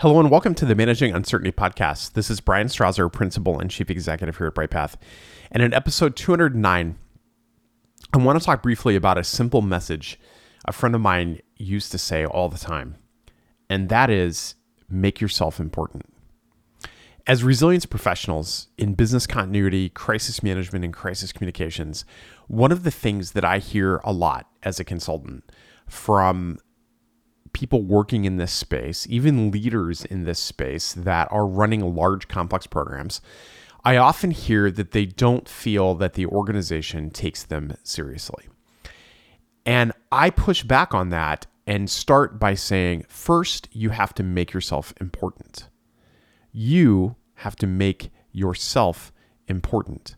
Hello and welcome to the Managing Uncertainty podcast. This is Bryan Strawser, Principal and Chief Executive here at Bryghtpath. And in episode 209, I want to talk briefly about a simple message a friend of mine used to say all the time, and that is make yourself important. As resilience professionals in business continuity, crisis management, and crisis communications, one of the things that I hear a lot as a consultant from people working in this space, even leaders in this space that are running large complex programs, I often hear that they don't feel that the organization takes them seriously. And I push back on that and start by saying first, you have to make yourself important. You have to make yourself important.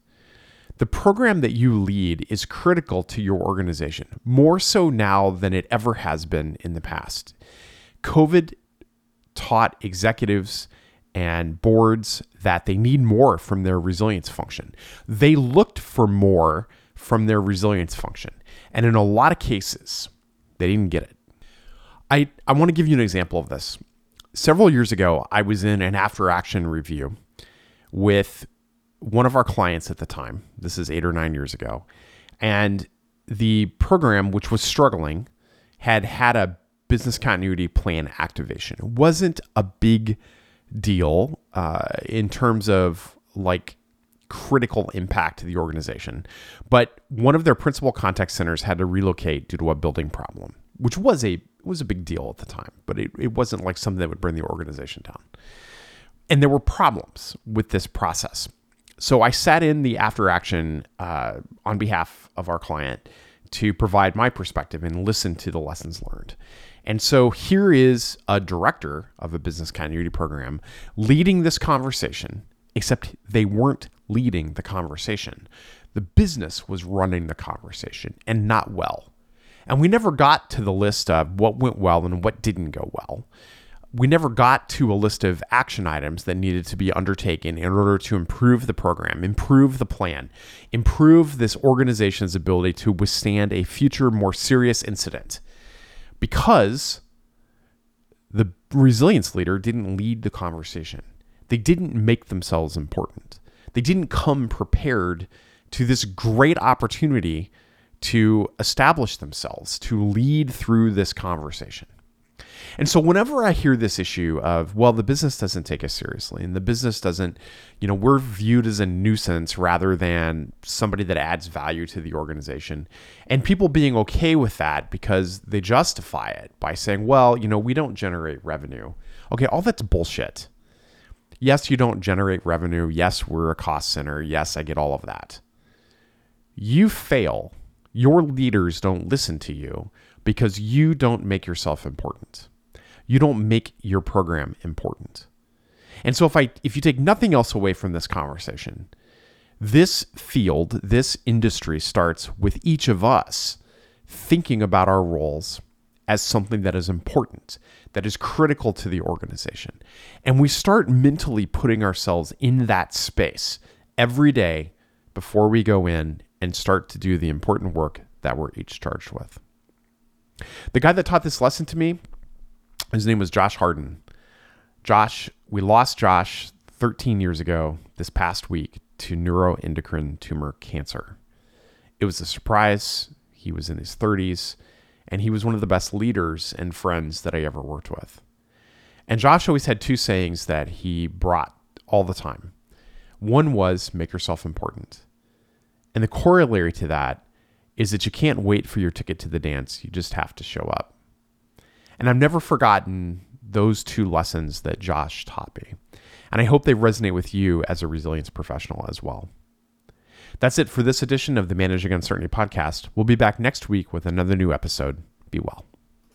The program that you lead is critical to your organization, more so now than it ever has been in the past. COVID taught executives and boards that they need more from their resilience function. They looked for more from their resilience function. And in a lot of cases, they didn't get it. I, I want to give you an example of this. Several years ago, I was in an after action review with one of our clients at the time. This is eight or nine years ago. And the program, which was struggling, had had a business continuity plan activation. It wasn't a big deal uh, in terms of like critical impact to the organization, but one of their principal contact centers had to relocate due to a building problem, which was a was a big deal at the time, but it, it wasn't like something that would bring the organization down. And there were problems with this process. So I sat in the after action uh, on behalf of our client to provide my perspective and listen to the lessons learned. And so here is a director of a business continuity program leading this conversation, except they weren't leading the conversation. The business was running the conversation and not well. And we never got to the list of what went well and what didn't go well we never got to a list of action items that needed to be undertaken in order to improve the program, improve the plan, improve this organization's ability to withstand a future more serious incident. Because the resilience leader didn't lead the conversation, they didn't make themselves important, they didn't come prepared to this great opportunity to establish themselves, to lead through this conversation. And so whenever I hear this issue of, well, the business doesn't take us seriously and the business doesn't, you know, we're viewed as a nuisance rather than somebody that adds value to the organization. And people being okay with that because they justify it by saying, well, you know, we don't generate revenue. Okay, all that's bullshit. Yes, you don't generate revenue. Yes, we're a cost center. Yes, I get all of that. You fail. Your leaders don't listen to you because you don't make yourself important you don't make your program important. And so if I if you take nothing else away from this conversation, this field, this industry starts with each of us thinking about our roles as something that is important, that is critical to the organization. And we start mentally putting ourselves in that space every day before we go in and start to do the important work that we're each charged with. The guy that taught this lesson to me his name was Josh Harden. Josh, we lost Josh 13 years ago this past week to neuroendocrine tumor cancer. It was a surprise. He was in his 30s, and he was one of the best leaders and friends that I ever worked with. And Josh always had two sayings that he brought all the time. One was make yourself important. And the corollary to that is that you can't wait for your ticket to the dance, you just have to show up. And I've never forgotten those two lessons that Josh taught me. And I hope they resonate with you as a resilience professional as well. That's it for this edition of the Managing Uncertainty podcast. We'll be back next week with another new episode. Be well.